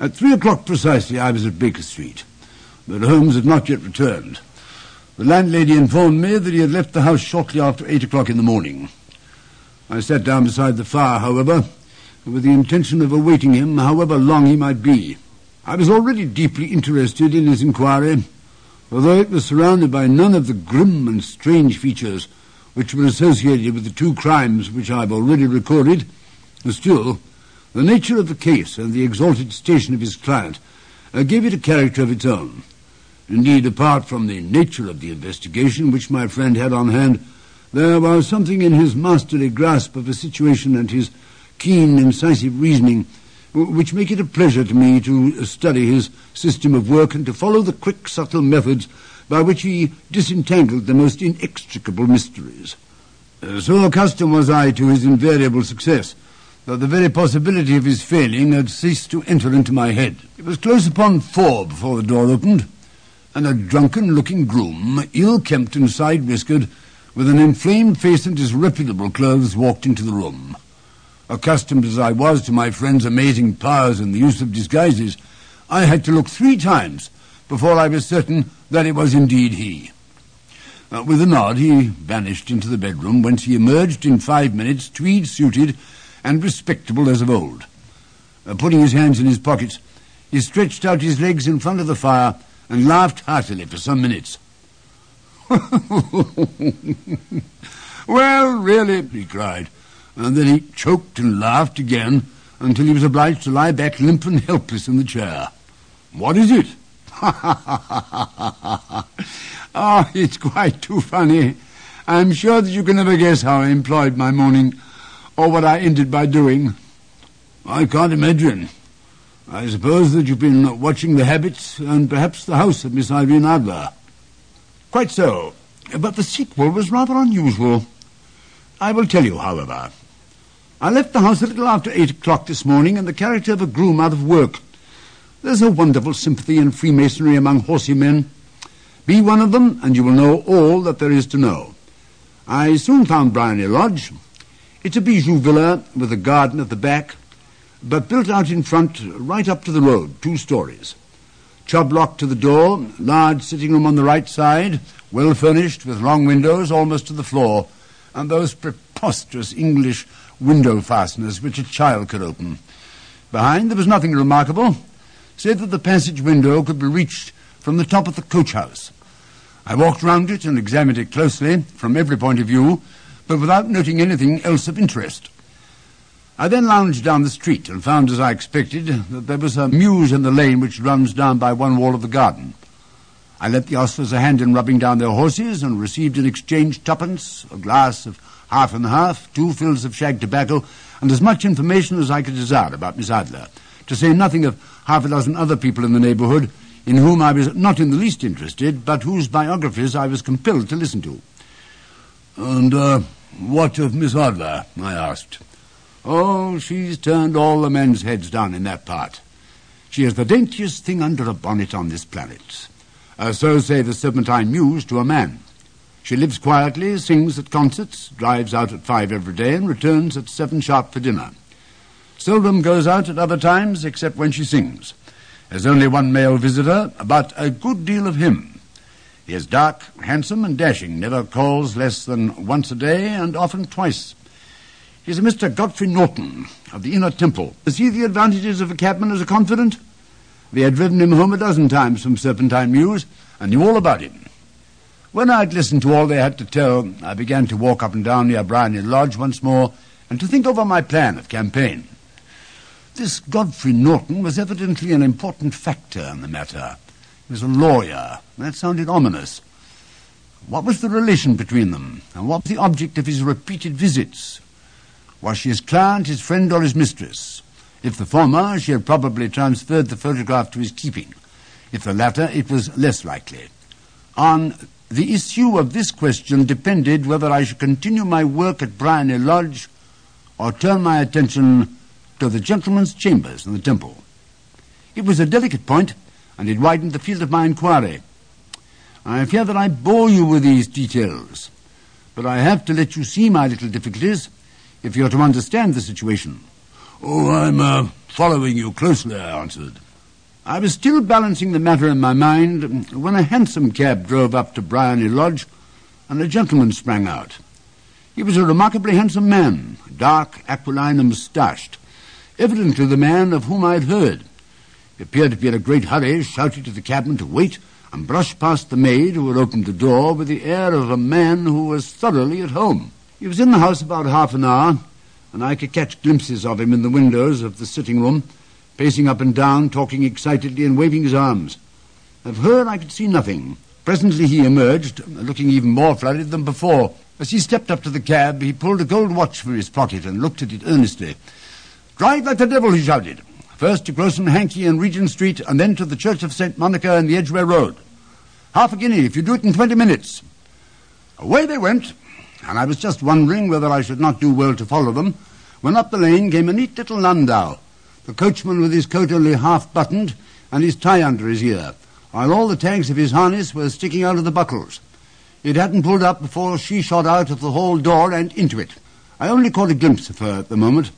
At three o'clock precisely, I was at Baker Street, but Holmes had not yet returned. The landlady informed me that he had left the house shortly after eight o'clock in the morning. I sat down beside the fire, however, with the intention of awaiting him, however long he might be. I was already deeply interested in his inquiry, although it was surrounded by none of the grim and strange features which were associated with the two crimes which I have already recorded. Still, the nature of the case and the exalted station of his client uh, gave it a character of its own. Indeed, apart from the nature of the investigation which my friend had on hand, there was something in his masterly grasp of a situation and his keen, incisive reasoning which make it a pleasure to me to study his system of work and to follow the quick, subtle methods by which he disentangled the most inextricable mysteries. Uh, so accustomed was I to his invariable success that the very possibility of his failing had ceased to enter into my head. It was close upon four before the door opened, and a drunken-looking groom, ill-kempt and side-whiskered, with an inflamed face and disreputable clothes, walked into the room. Accustomed as I was to my friend's amazing powers in the use of disguises, I had to look three times before I was certain that it was indeed he. Uh, with a nod, he vanished into the bedroom, whence he emerged in five minutes, tweed-suited and respectable as of old. Uh, putting his hands in his pockets, he stretched out his legs in front of the fire and laughed heartily for some minutes. well, really, he cried, and then he choked and laughed again until he was obliged to lie back limp and helpless in the chair. What is it? oh, it's quite too funny. I'm sure that you can never guess how I employed my morning or what I ended by doing. I can't imagine. I suppose that you've been watching the habits and perhaps the house of Miss Irene Adler. Quite so. But the sequel was rather unusual. I will tell you, however. I left the house a little after eight o'clock this morning in the character of a groom out of work. There's a wonderful sympathy in Freemasonry among horsey men. Be one of them, and you will know all that there is to know. I soon found Briony Lodge, it's a bijou villa with a garden at the back, but built out in front right up to the road, two stories. Chubb lock to the door, large sitting room on the right side, well furnished with long windows almost to the floor, and those preposterous English window fasteners which a child could open. Behind there was nothing remarkable, save that the passage window could be reached from the top of the coach house. I walked round it and examined it closely from every point of view, but without noting anything else of interest. I then lounged down the street and found, as I expected, that there was a mews in the lane which runs down by one wall of the garden. I lent the ostlers a hand in rubbing down their horses and received in exchange twopence, a glass of half and half, two fills of shag tobacco, and as much information as I could desire about Miss Adler, to say nothing of half a dozen other people in the neighbourhood in whom I was not in the least interested, but whose biographies I was compelled to listen to. And uh, what of Miss Adler? I asked. Oh, she's turned all the men's heads down in that part. She is the daintiest thing under a bonnet on this planet. Uh, so say the Serpentine Mews to a man. She lives quietly, sings at concerts, drives out at five every day, and returns at seven sharp for dinner. Seldom goes out at other times except when she sings. Has only one male visitor, but a good deal of him. He is dark, handsome, and dashing, never calls less than once a day, and often twice. He is a Mr. Godfrey Norton of the Inner Temple. To see the advantages of a cabman as a confidant? They had driven him home a dozen times from Serpentine Mews, and knew all about him. When I'd listened to all they had to tell, I began to walk up and down near Briony Lodge once more, and to think over my plan of campaign. This Godfrey Norton was evidently an important factor in the matter. Was a lawyer. That sounded ominous. What was the relation between them, and what was the object of his repeated visits? Was she his client, his friend, or his mistress? If the former, she had probably transferred the photograph to his keeping. If the latter, it was less likely. On the issue of this question depended whether I should continue my work at Briony Lodge or turn my attention to the gentleman's chambers in the temple. It was a delicate point, and it widened the field of my inquiry. I fear that I bore you with these details, but I have to let you see my little difficulties if you're to understand the situation. Oh, I'm uh, following you closely, I answered. I was still balancing the matter in my mind when a hansom cab drove up to Briony Lodge and a gentleman sprang out. He was a remarkably handsome man, dark, aquiline, and moustached, evidently the man of whom I had heard. He appeared to be in a great hurry, shouted to the cabman to wait, and brushed past the maid who had opened the door with the air of a man who was thoroughly at home. He was in the house about half an hour, and I could catch glimpses of him in the windows of the sitting room, pacing up and down, talking excitedly and waving his arms. Of her I could see nothing. Presently he emerged, looking even more flurried than before. As he stepped up to the cab, he pulled a gold watch from his pocket and looked at it earnestly. Drive like the devil, he shouted. First to Gross & Hankey and Regent Street, and then to the Church of St. Monica and the Edgware Road. Half a guinea if you do it in twenty minutes. Away they went, and I was just wondering whether I should not do well to follow them, when up the lane came a neat little landau, the coachman with his coat only half buttoned and his tie under his ear, while all the tags of his harness were sticking out of the buckles. It hadn't pulled up before she shot out of the hall door and into it. I only caught a glimpse of her at the moment,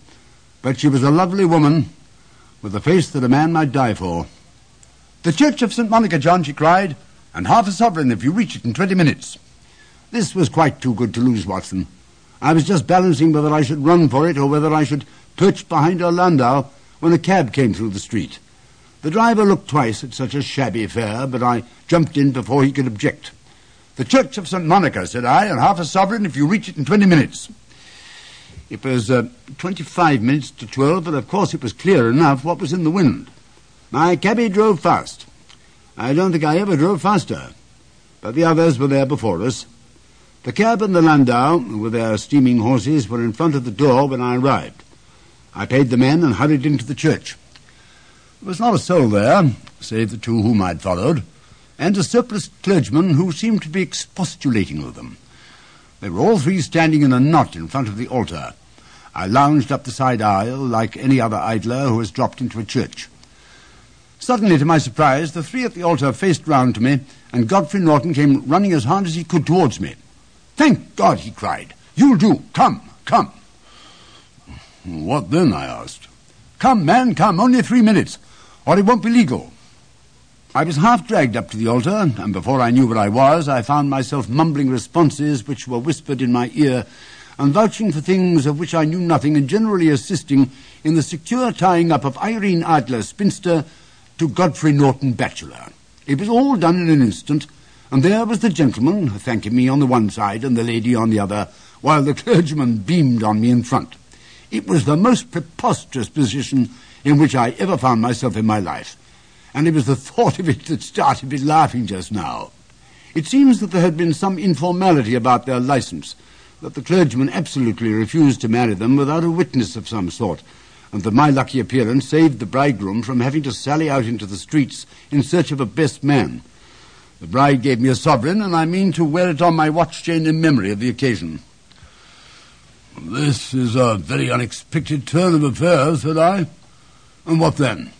but she was a lovely woman with a face that a man might die for. The Church of St. Monica, John, she cried, and half a sovereign if you reach it in twenty minutes. This was quite too good to lose, Watson. I was just balancing whether I should run for it or whether I should perch behind her landau when a cab came through the street. The driver looked twice at such a shabby fare, but I jumped in before he could object. The Church of St. Monica, said I, and half a sovereign if you reach it in twenty minutes. It was uh, 25 minutes to 12, but of course it was clear enough what was in the wind. My cabby drove fast. I don't think I ever drove faster, but the others were there before us. The cab and the landau, with their steaming horses, were in front of the door when I arrived. I paid the men and hurried into the church. There was not a soul there, save the two whom I'd followed, and a surpliced clergyman who seemed to be expostulating with them. They were all three standing in a knot in front of the altar. I lounged up the side aisle like any other idler who has dropped into a church. Suddenly, to my surprise, the three at the altar faced round to me, and Godfrey Norton came running as hard as he could towards me. Thank God, he cried. You'll do. Come, come. What then? I asked. Come, man, come. Only three minutes, or it won't be legal. I was half dragged up to the altar, and before I knew where I was, I found myself mumbling responses which were whispered in my ear, and vouching for things of which I knew nothing, and generally assisting in the secure tying up of Irene Adler, spinster, to Godfrey Norton, bachelor. It was all done in an instant, and there was the gentleman thanking me on the one side and the lady on the other, while the clergyman beamed on me in front. It was the most preposterous position in which I ever found myself in my life and it was the thought of it that started me laughing just now. It seems that there had been some informality about their license, that the clergyman absolutely refused to marry them without a witness of some sort, and that my lucky appearance saved the bridegroom from having to sally out into the streets in search of a best man. The bride gave me a sovereign, and I mean to wear it on my watch chain in memory of the occasion. This is a very unexpected turn of affairs, said I. And what then?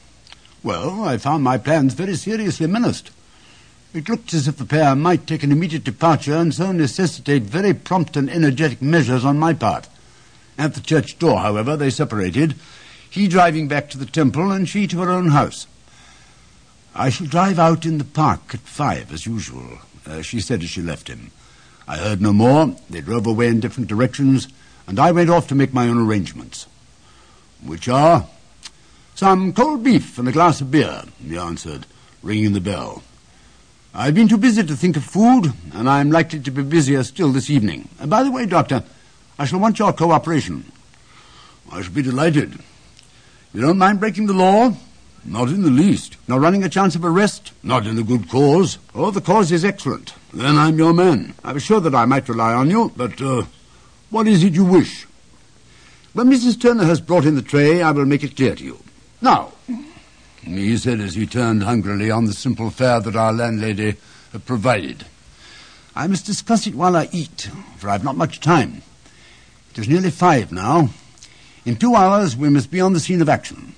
Well, I found my plans very seriously menaced. It looked as if the pair might take an immediate departure and so necessitate very prompt and energetic measures on my part. At the church door, however, they separated, he driving back to the temple and she to her own house. I shall drive out in the park at five, as usual, uh, she said as she left him. I heard no more. They drove away in different directions, and I went off to make my own arrangements. Which are? Some cold beef and a glass of beer, he answered, ringing the bell. I've been too busy to think of food, and I'm likely to be busier still this evening. Uh, by the way, Doctor, I shall want your cooperation. I shall be delighted. You don't mind breaking the law? Not in the least. Nor running a chance of arrest? Not in a good cause. Oh, the cause is excellent. Then I'm your man. I was sure that I might rely on you, but uh, what is it you wish? When Mrs. Turner has brought in the tray, I will make it clear to you. Now, he said as he turned hungrily on the simple fare that our landlady had provided, I must discuss it while I eat, for I've not much time. It is nearly five now. In two hours we must be on the scene of action.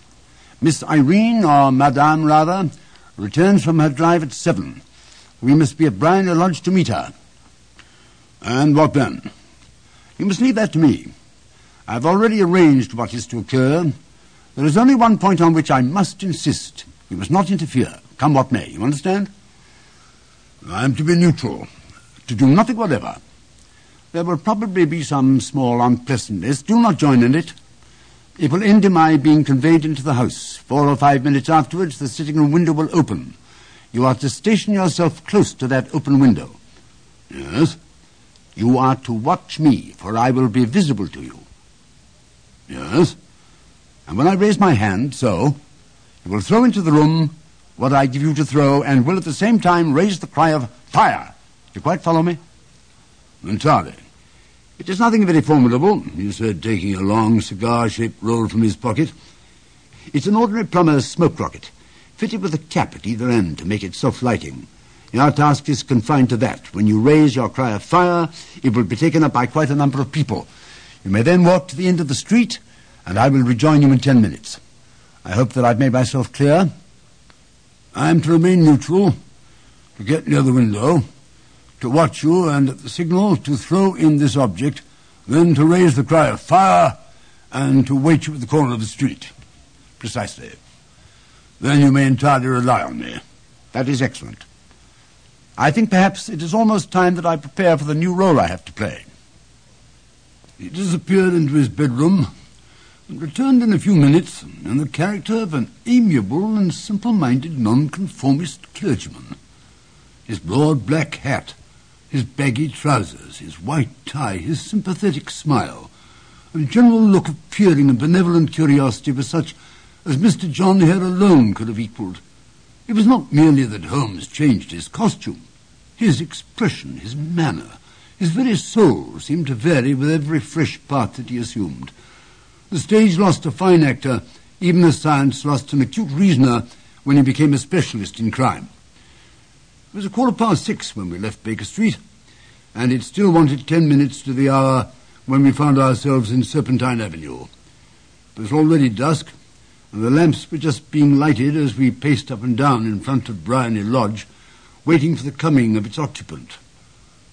Miss Irene, or Madame rather, returns from her drive at seven. We must be at Briony Lodge to meet her. And what then? You must leave that to me. I've already arranged what is to occur, There is only one point on which I must insist. You must not interfere, come what may. You understand? I am to be neutral, to do nothing whatever. There will probably be some small unpleasantness. Do not join in it. It will end in my being conveyed into the house. Four or five minutes afterwards, the sitting room window will open. You are to station yourself close to that open window. Yes? You are to watch me, for I will be visible to you. Yes? And when I raise my hand, so, you will throw into the room what I give you to throw, and will at the same time raise the cry of fire. Do you quite follow me? Entirely. It is nothing very formidable, he said, uh, taking a long cigar-shaped roll from his pocket. It's an ordinary plumber's smoke rocket, fitted with a cap at either end to make it self-lighting. Your task is confined to that. When you raise your cry of fire, it will be taken up by quite a number of people. You may then walk to the end of the street, and I will rejoin you in ten minutes. I hope that I've made myself clear. I am to remain neutral, to get near the window, to watch you, and at the signal to throw in this object, then to raise the cry of fire, and to wait you at the corner of the street. Precisely. Then you may entirely rely on me. That is excellent. I think perhaps it is almost time that I prepare for the new role I have to play. He disappeared into his bedroom and returned in a few minutes in the character of an amiable and simple-minded nonconformist clergyman. His broad black hat, his baggy trousers, his white tie, his sympathetic smile, and a general look of peering and benevolent curiosity were such as Mr. John Hare alone could have equalled. It was not merely that Holmes changed his costume. His expression, his manner, his very soul seemed to vary with every fresh part that he assumed. The stage lost a fine actor, even as science lost an acute reasoner when he became a specialist in crime. It was a quarter past six when we left Baker Street, and it still wanted ten minutes to the hour when we found ourselves in Serpentine Avenue. It was already dusk, and the lamps were just being lighted as we paced up and down in front of Briony Lodge, waiting for the coming of its occupant.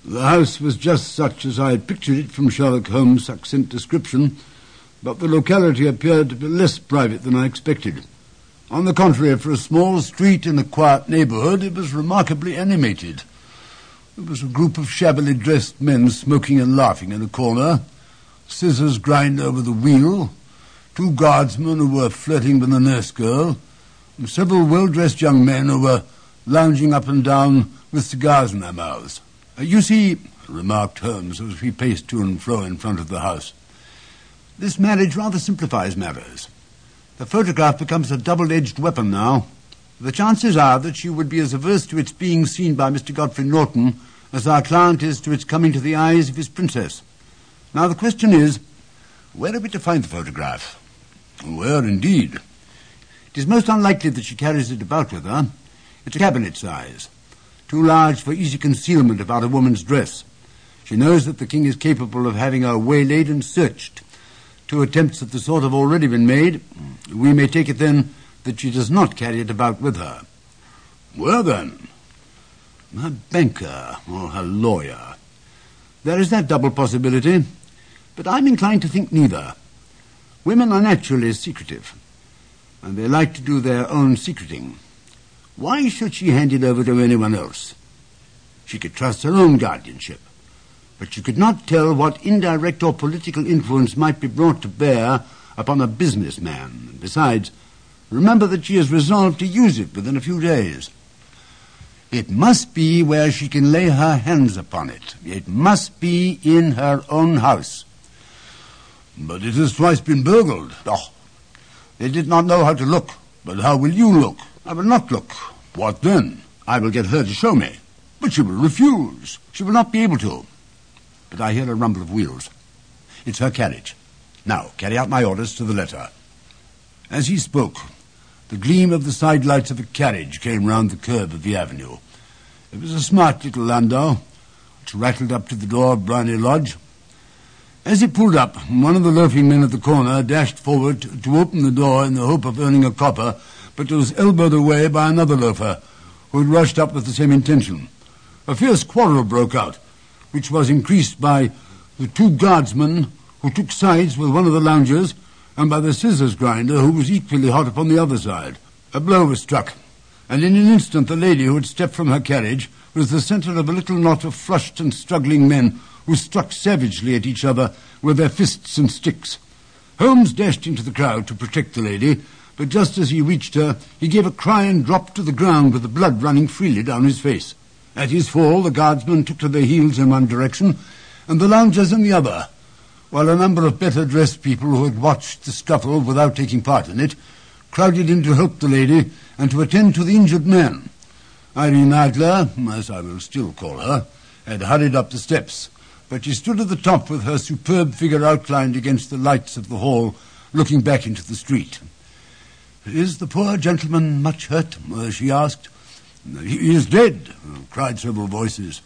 The house was just such as I had pictured it from Sherlock Holmes' succinct description, but the locality appeared to be less private than I expected. On the contrary, for a small street in a quiet neighborhood, it was remarkably animated. There was a group of shabbily dressed men smoking and laughing in a corner, scissors grind over the wheel, two guardsmen who were flirting with a nurse girl, and several well-dressed young men who were lounging up and down with cigars in their mouths. Uh, you see, remarked Holmes as we paced to and fro in front of the house, this marriage rather simplifies matters. The photograph becomes a double-edged weapon now. The chances are that she would be as averse to its being seen by Mr. Godfrey Norton as our client is to its coming to the eyes of his princess. Now the question is, where are we to find the photograph? Where indeed? It is most unlikely that she carries it about with her. It's a cabinet size, too large for easy concealment about a woman's dress. She knows that the king is capable of having her waylaid and searched Two attempts of the sort have already been made. We may take it then that she does not carry it about with her. Where then? Her banker or her lawyer. There is that double possibility, but I'm inclined to think neither. Women are naturally secretive, and they like to do their own secreting. Why should she hand it over to anyone else? She could trust her own guardianship but you could not tell what indirect or political influence might be brought to bear upon a businessman. Besides, remember that she has resolved to use it within a few days. It must be where she can lay her hands upon it. It must be in her own house. But it has twice been burgled. Oh, they did not know how to look. But how will you look? I will not look. What then? I will get her to show me. But she will refuse. She will not be able to but I hear a rumble of wheels. It's her carriage. Now, carry out my orders to the letter. As he spoke, the gleam of the side lights of a carriage came round the curve of the avenue. It was a smart little landau, which rattled up to the door of Briony Lodge. As it pulled up, one of the loafing men at the corner dashed forward to, to open the door in the hope of earning a copper, but was elbowed away by another loafer, who had rushed up with the same intention. A fierce quarrel broke out, which was increased by the two guardsmen who took sides with one of the loungers and by the scissors grinder, who was equally hot upon the other side. A blow was struck, and in an instant the lady who had stepped from her carriage was the centre of a little knot of flushed and struggling men who struck savagely at each other with their fists and sticks. Holmes dashed into the crowd to protect the lady, but just as he reached her, he gave a cry and dropped to the ground with the blood running freely down his face. At his fall, the guardsmen took to their heels in one direction, and the loungers in the other, while a number of better dressed people who had watched the scuffle without taking part in it crowded in to help the lady and to attend to the injured man. Irene Adler, as I will still call her, had hurried up the steps, but she stood at the top with her superb figure outlined against the lights of the hall, looking back into the street. Is the poor gentleman much hurt? She asked. He is dead, cried several voices.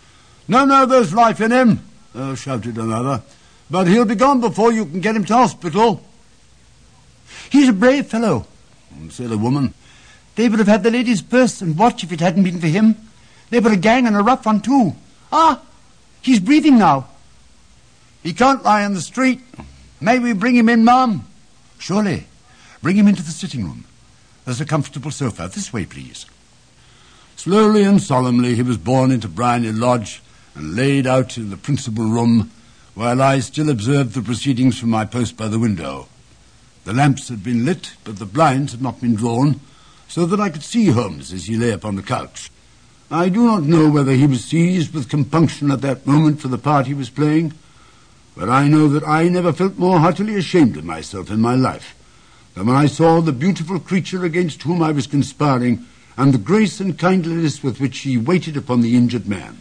No, no, there's life in him, uh, shouted another. But he'll be gone before you can get him to hospital. He's a brave fellow, said a woman. They would have had the lady's purse and watch if it hadn't been for him. They were a gang and a rough one, too. Ah, he's breathing now. He can't lie in the street. May we bring him in, ma'am? Surely. Bring him into the sitting room. There's a comfortable sofa. This way, please. Slowly and solemnly he was borne into Briony Lodge and laid out in the principal room, while I still observed the proceedings from my post by the window. The lamps had been lit, but the blinds had not been drawn, so that I could see Holmes as he lay upon the couch. I do not know whether he was seized with compunction at that moment for the part he was playing, but I know that I never felt more heartily ashamed of myself in my life than when I saw the beautiful creature against whom I was conspiring and the grace and kindliness with which he waited upon the injured man.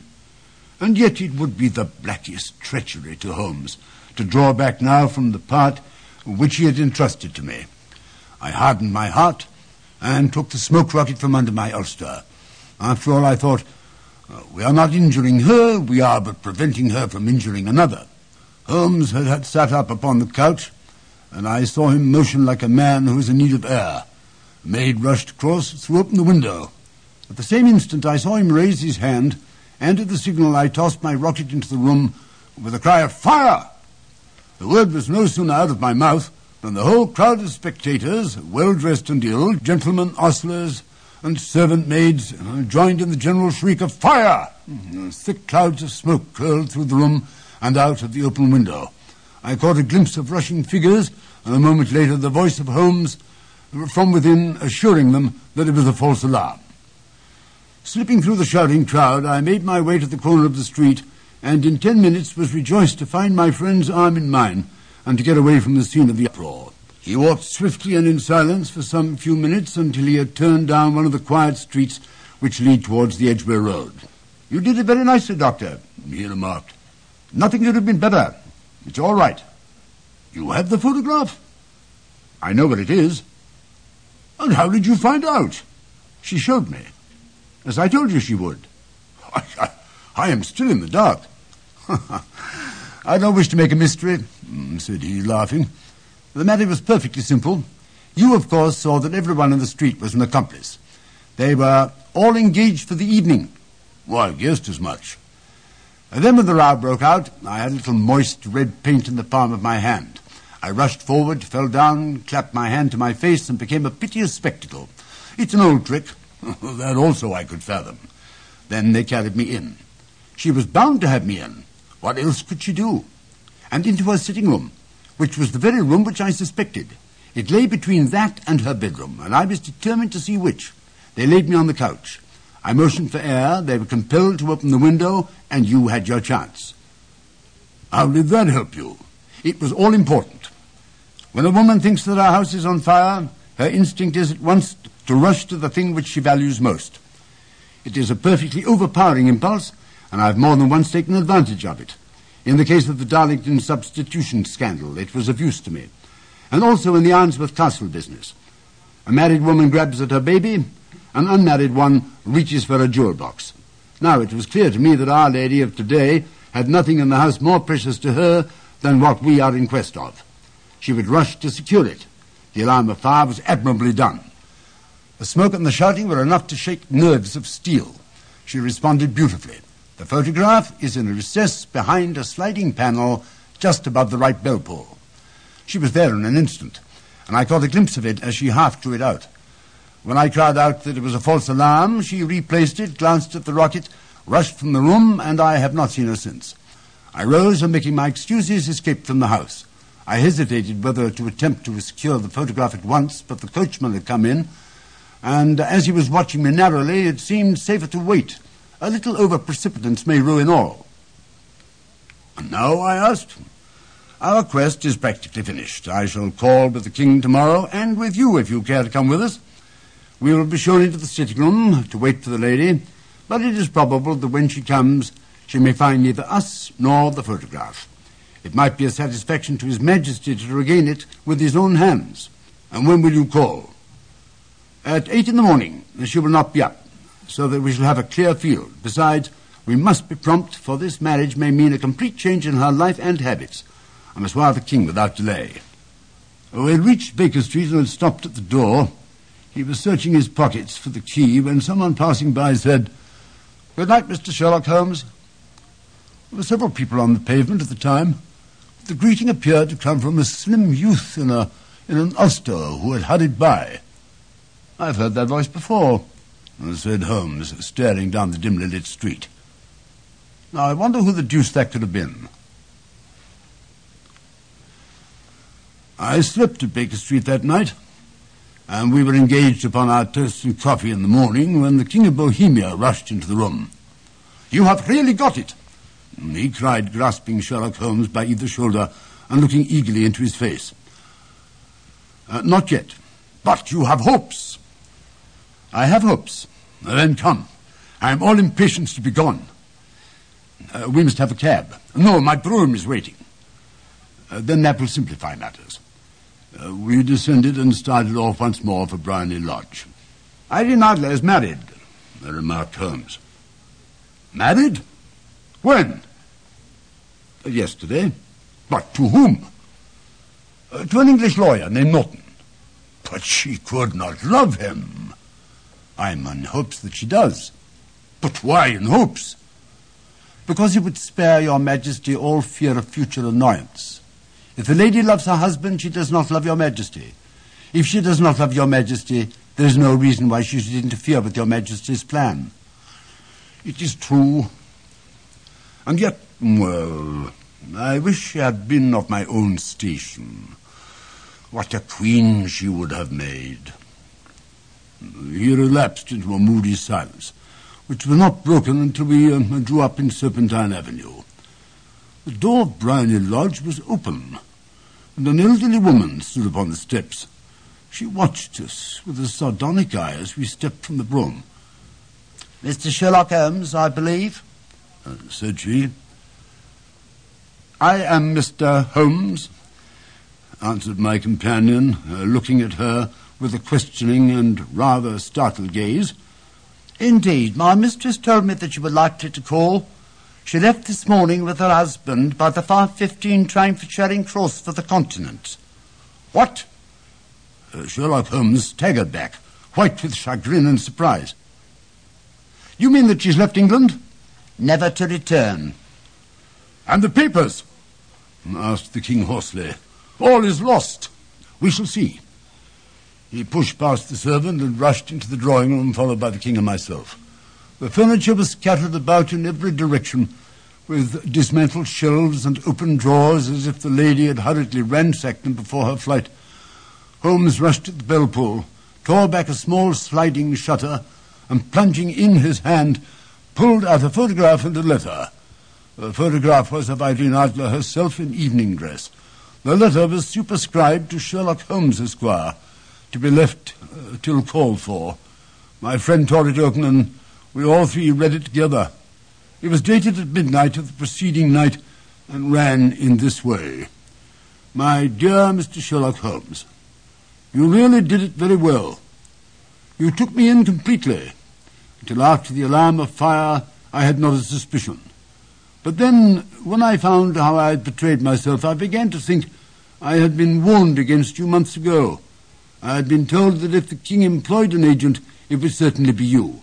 And yet it would be the blackest treachery to Holmes to draw back now from the part which he had entrusted to me. I hardened my heart and took the smoke rocket from under my ulster. After all, I thought, uh, we are not injuring her, we are but preventing her from injuring another. Holmes had, had sat up upon the couch, and I saw him motion like a man who is in need of air. Maid rushed across, threw open the window. At the same instant, I saw him raise his hand, and at the signal, I tossed my rocket into the room with a cry of fire. The word was no sooner out of my mouth than the whole crowd of spectators, well dressed and ill, gentlemen, ostlers, and servant maids, joined in the general shriek of fire. Thick clouds of smoke curled through the room and out of the open window. I caught a glimpse of rushing figures, and a moment later the voice of Holmes from within assuring them that it was a false alarm. Slipping through the shouting crowd, I made my way to the corner of the street, and in ten minutes was rejoiced to find my friend's arm in mine, and to get away from the scene of the uproar. He walked swiftly and in silence for some few minutes until he had turned down one of the quiet streets which lead towards the Edgware Road. You did it very nicely, Doctor, he remarked. Nothing could have been better. It's all right. You have the photograph? I know what it is. And how did you find out? She showed me, as I told you she would. I, I, I am still in the dark. I don't wish to make a mystery, mm, said he, laughing. The matter was perfectly simple. You, of course, saw that everyone in the street was an accomplice. They were all engaged for the evening. Well, I guessed as much. And then when the row broke out, I had a little moist red paint in the palm of my hand. I rushed forward, fell down, clapped my hand to my face, and became a piteous spectacle. It's an old trick. that also I could fathom. Then they carried me in. She was bound to have me in. What else could she do? And into her sitting room, which was the very room which I suspected. It lay between that and her bedroom, and I was determined to see which. They laid me on the couch. I motioned for air, they were compelled to open the window, and you had your chance. How did that help you? It was all important. When a woman thinks that her house is on fire, her instinct is at once to rush to the thing which she values most. It is a perfectly overpowering impulse, and I've more than once taken advantage of it. In the case of the Darlington substitution scandal, it was of use to me. And also in the Arnsworth Castle business. A married woman grabs at her baby, an unmarried one reaches for a jewel box. Now, it was clear to me that Our Lady of today had nothing in the house more precious to her than what we are in quest of. She would rush to secure it. The alarm of fire was admirably done. The smoke and the shouting were enough to shake nerves of steel. She responded beautifully. The photograph is in a recess behind a sliding panel just above the right bell pull. She was there in an instant, and I caught a glimpse of it as she half drew it out. When I cried out that it was a false alarm, she replaced it, glanced at the rocket, rushed from the room, and I have not seen her since. I rose and, making my excuses, escaped from the house. I hesitated whether to attempt to secure the photograph at once, but the coachman had come in, and as he was watching me narrowly, it seemed safer to wait. A little over precipitance may ruin all. And now, I asked, our quest is practically finished. I shall call with the king tomorrow, and with you if you care to come with us. We will be shown into the sitting room to wait for the lady, but it is probable that when she comes, she may find neither us nor the photograph. It might be a satisfaction to His Majesty to regain it with his own hands. And when will you call? At eight in the morning. She will not be up, so that we shall have a clear field. Besides, we must be prompt, for this marriage may mean a complete change in her life and habits. I must wire the king without delay. Oh, we had reached Baker Street and had stopped at the door. He was searching his pockets for the key when someone passing by said, Good night, Mr. Sherlock Holmes. There were several people on the pavement at the time. The greeting appeared to come from a slim youth in, a, in an ulster who had hurried by. I've heard that voice before, said Holmes, staring down the dimly lit street. Now, I wonder who the deuce that could have been. I slept at Baker Street that night, and we were engaged upon our toast and coffee in the morning when the King of Bohemia rushed into the room. You have really got it, he cried, grasping Sherlock Holmes by either shoulder and looking eagerly into his face. Uh, not yet, but you have hopes. I have hopes. Then come. I am all impatience to be gone. Uh, we must have a cab. No, my brougham is waiting. Uh, then that will simplify matters. Uh, we descended and started off once more for Briony Lodge. Irene Adler is married, remarked Holmes. Married? When? Yesterday. But to whom? Uh, to an English lawyer named Norton. But she could not love him. I'm in hopes that she does. But why in hopes? Because it would spare your majesty all fear of future annoyance. If the lady loves her husband, she does not love your majesty. If she does not love your majesty, there is no reason why she should interfere with your majesty's plan. It is true. And yet, well, I wish she had been of my own station. What a queen she would have made. He relapsed into a moody silence, which was not broken until we uh, drew up in Serpentine Avenue. The door of Briony Lodge was open, and an elderly woman stood upon the steps. She watched us with a sardonic eye as we stepped from the brougham. Mr. Sherlock Holmes, I believe, uh, said she. I am Mr. Holmes, answered my companion, uh, looking at her with a questioning and rather startled gaze. Indeed, my mistress told me that you were likely to call. She left this morning with her husband by the 5.15 train for Charing Cross for the continent. What? Uh, Sherlock Holmes staggered back, white with chagrin and surprise. You mean that she's left England? Never to return. And the papers? asked the king hoarsely. All is lost. We shall see. He pushed past the servant and rushed into the drawing room, followed by the king and myself. The furniture was scattered about in every direction, with dismantled shelves and open drawers, as if the lady had hurriedly ransacked them before her flight. Holmes rushed at the bell pull, tore back a small sliding shutter, and plunging in his hand, pulled out a photograph and a letter. The photograph was of Irene Adler herself in evening dress. The letter was superscribed to Sherlock Holmes, Esquire, to be left uh, till called for. My friend tore it open, and we all three read it together. It was dated at midnight of the preceding night, and ran in this way. My dear Mr. Sherlock Holmes, you really did it very well. You took me in completely. Until after the alarm of fire, I had not a suspicion. But then, when I found how I had betrayed myself, I began to think I had been warned against you months ago. I had been told that if the king employed an agent, it would certainly be you.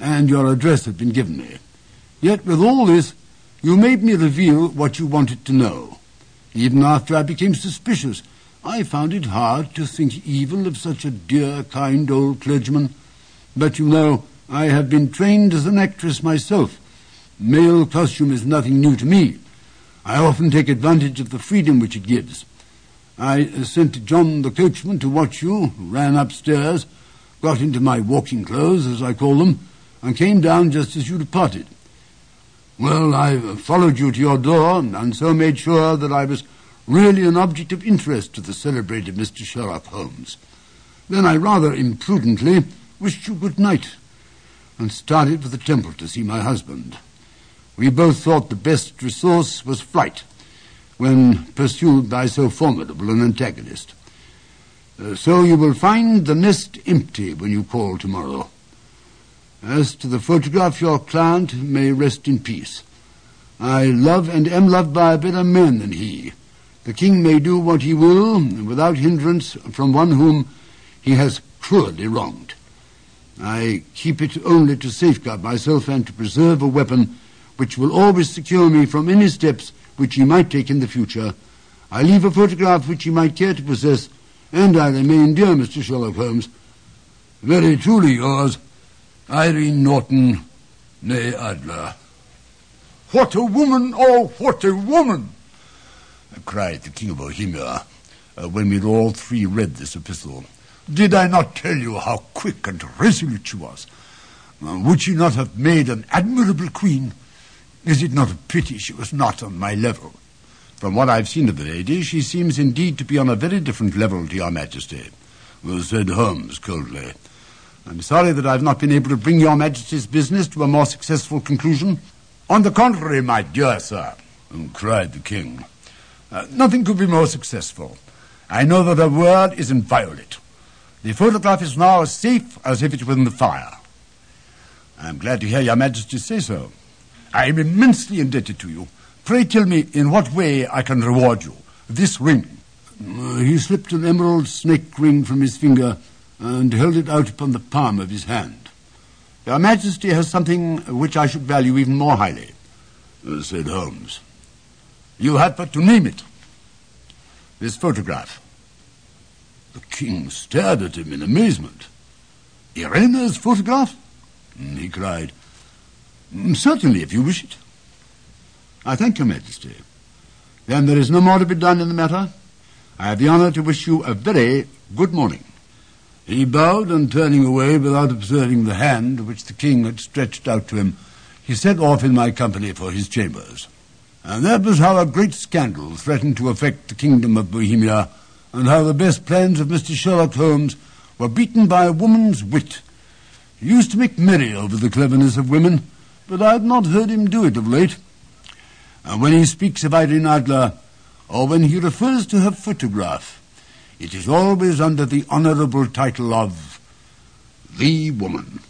And your address had been given me. Yet with all this, you made me reveal what you wanted to know. Even after I became suspicious, I found it hard to think evil of such a dear, kind old clergyman. But you know, I have been trained as an actress myself. Male costume is nothing new to me. I often take advantage of the freedom which it gives. I uh, sent John the coachman to watch you, ran upstairs, got into my walking clothes, as I call them, and came down just as you departed. Well, I followed you to your door, and so made sure that I was really an object of interest to the celebrated Mr. Sherlock Holmes. Then I rather imprudently wished you good night, and started for the temple to see my husband. We both thought the best resource was flight, when pursued by so formidable an antagonist. Uh, so you will find the nest empty when you call tomorrow. As to the photograph, your client may rest in peace. I love and am loved by a better man than he. The king may do what he will without hindrance from one whom he has cruelly wronged. I keep it only to safeguard myself and to preserve a weapon which will always secure me from any steps which he might take in the future. I leave a photograph which he might care to possess, and I remain, dear Mr. Sherlock Holmes, very truly yours, Irene Norton, née Adler. What a woman, oh, what a woman! cried the King of Bohemia, uh, when we had all three read this epistle. Did I not tell you how quick and resolute she was? Uh, would she not have made an admirable queen? Is it not a pity she was not on my level? From what I've seen of the lady, she seems indeed to be on a very different level to your majesty, said Holmes coldly. I'm sorry that I've not been able to bring your majesty's business to a more successful conclusion. On the contrary, my dear sir, cried the king, uh, nothing could be more successful. I know that her word is inviolate. The photograph is now as safe as if it were in the fire. I'm glad to hear your majesty say so. I am immensely indebted to you. Pray tell me in what way I can reward you. This ring. Uh, he slipped an emerald snake ring from his finger and held it out upon the palm of his hand. Your Majesty has something which I should value even more highly, uh, said Holmes. You had but to name it. This photograph. The king stared at him in amazement. Irene's photograph? He cried. Mm, certainly, if you wish it. I thank your Majesty. Then there is no more to be done in the matter. I have the honor to wish you a very good morning. He bowed, and turning away without observing the hand which the king had stretched out to him, he set off in my company for his chambers. And that was how a great scandal threatened to affect the kingdom of Bohemia, and how the best plans of Mr. Sherlock Holmes were beaten by a woman's wit. He used to make merry over the cleverness of women, but I have not heard him do it of late. And when he speaks of Irene Adler, or when he refers to her photograph, it is always under the honorable title of The Woman.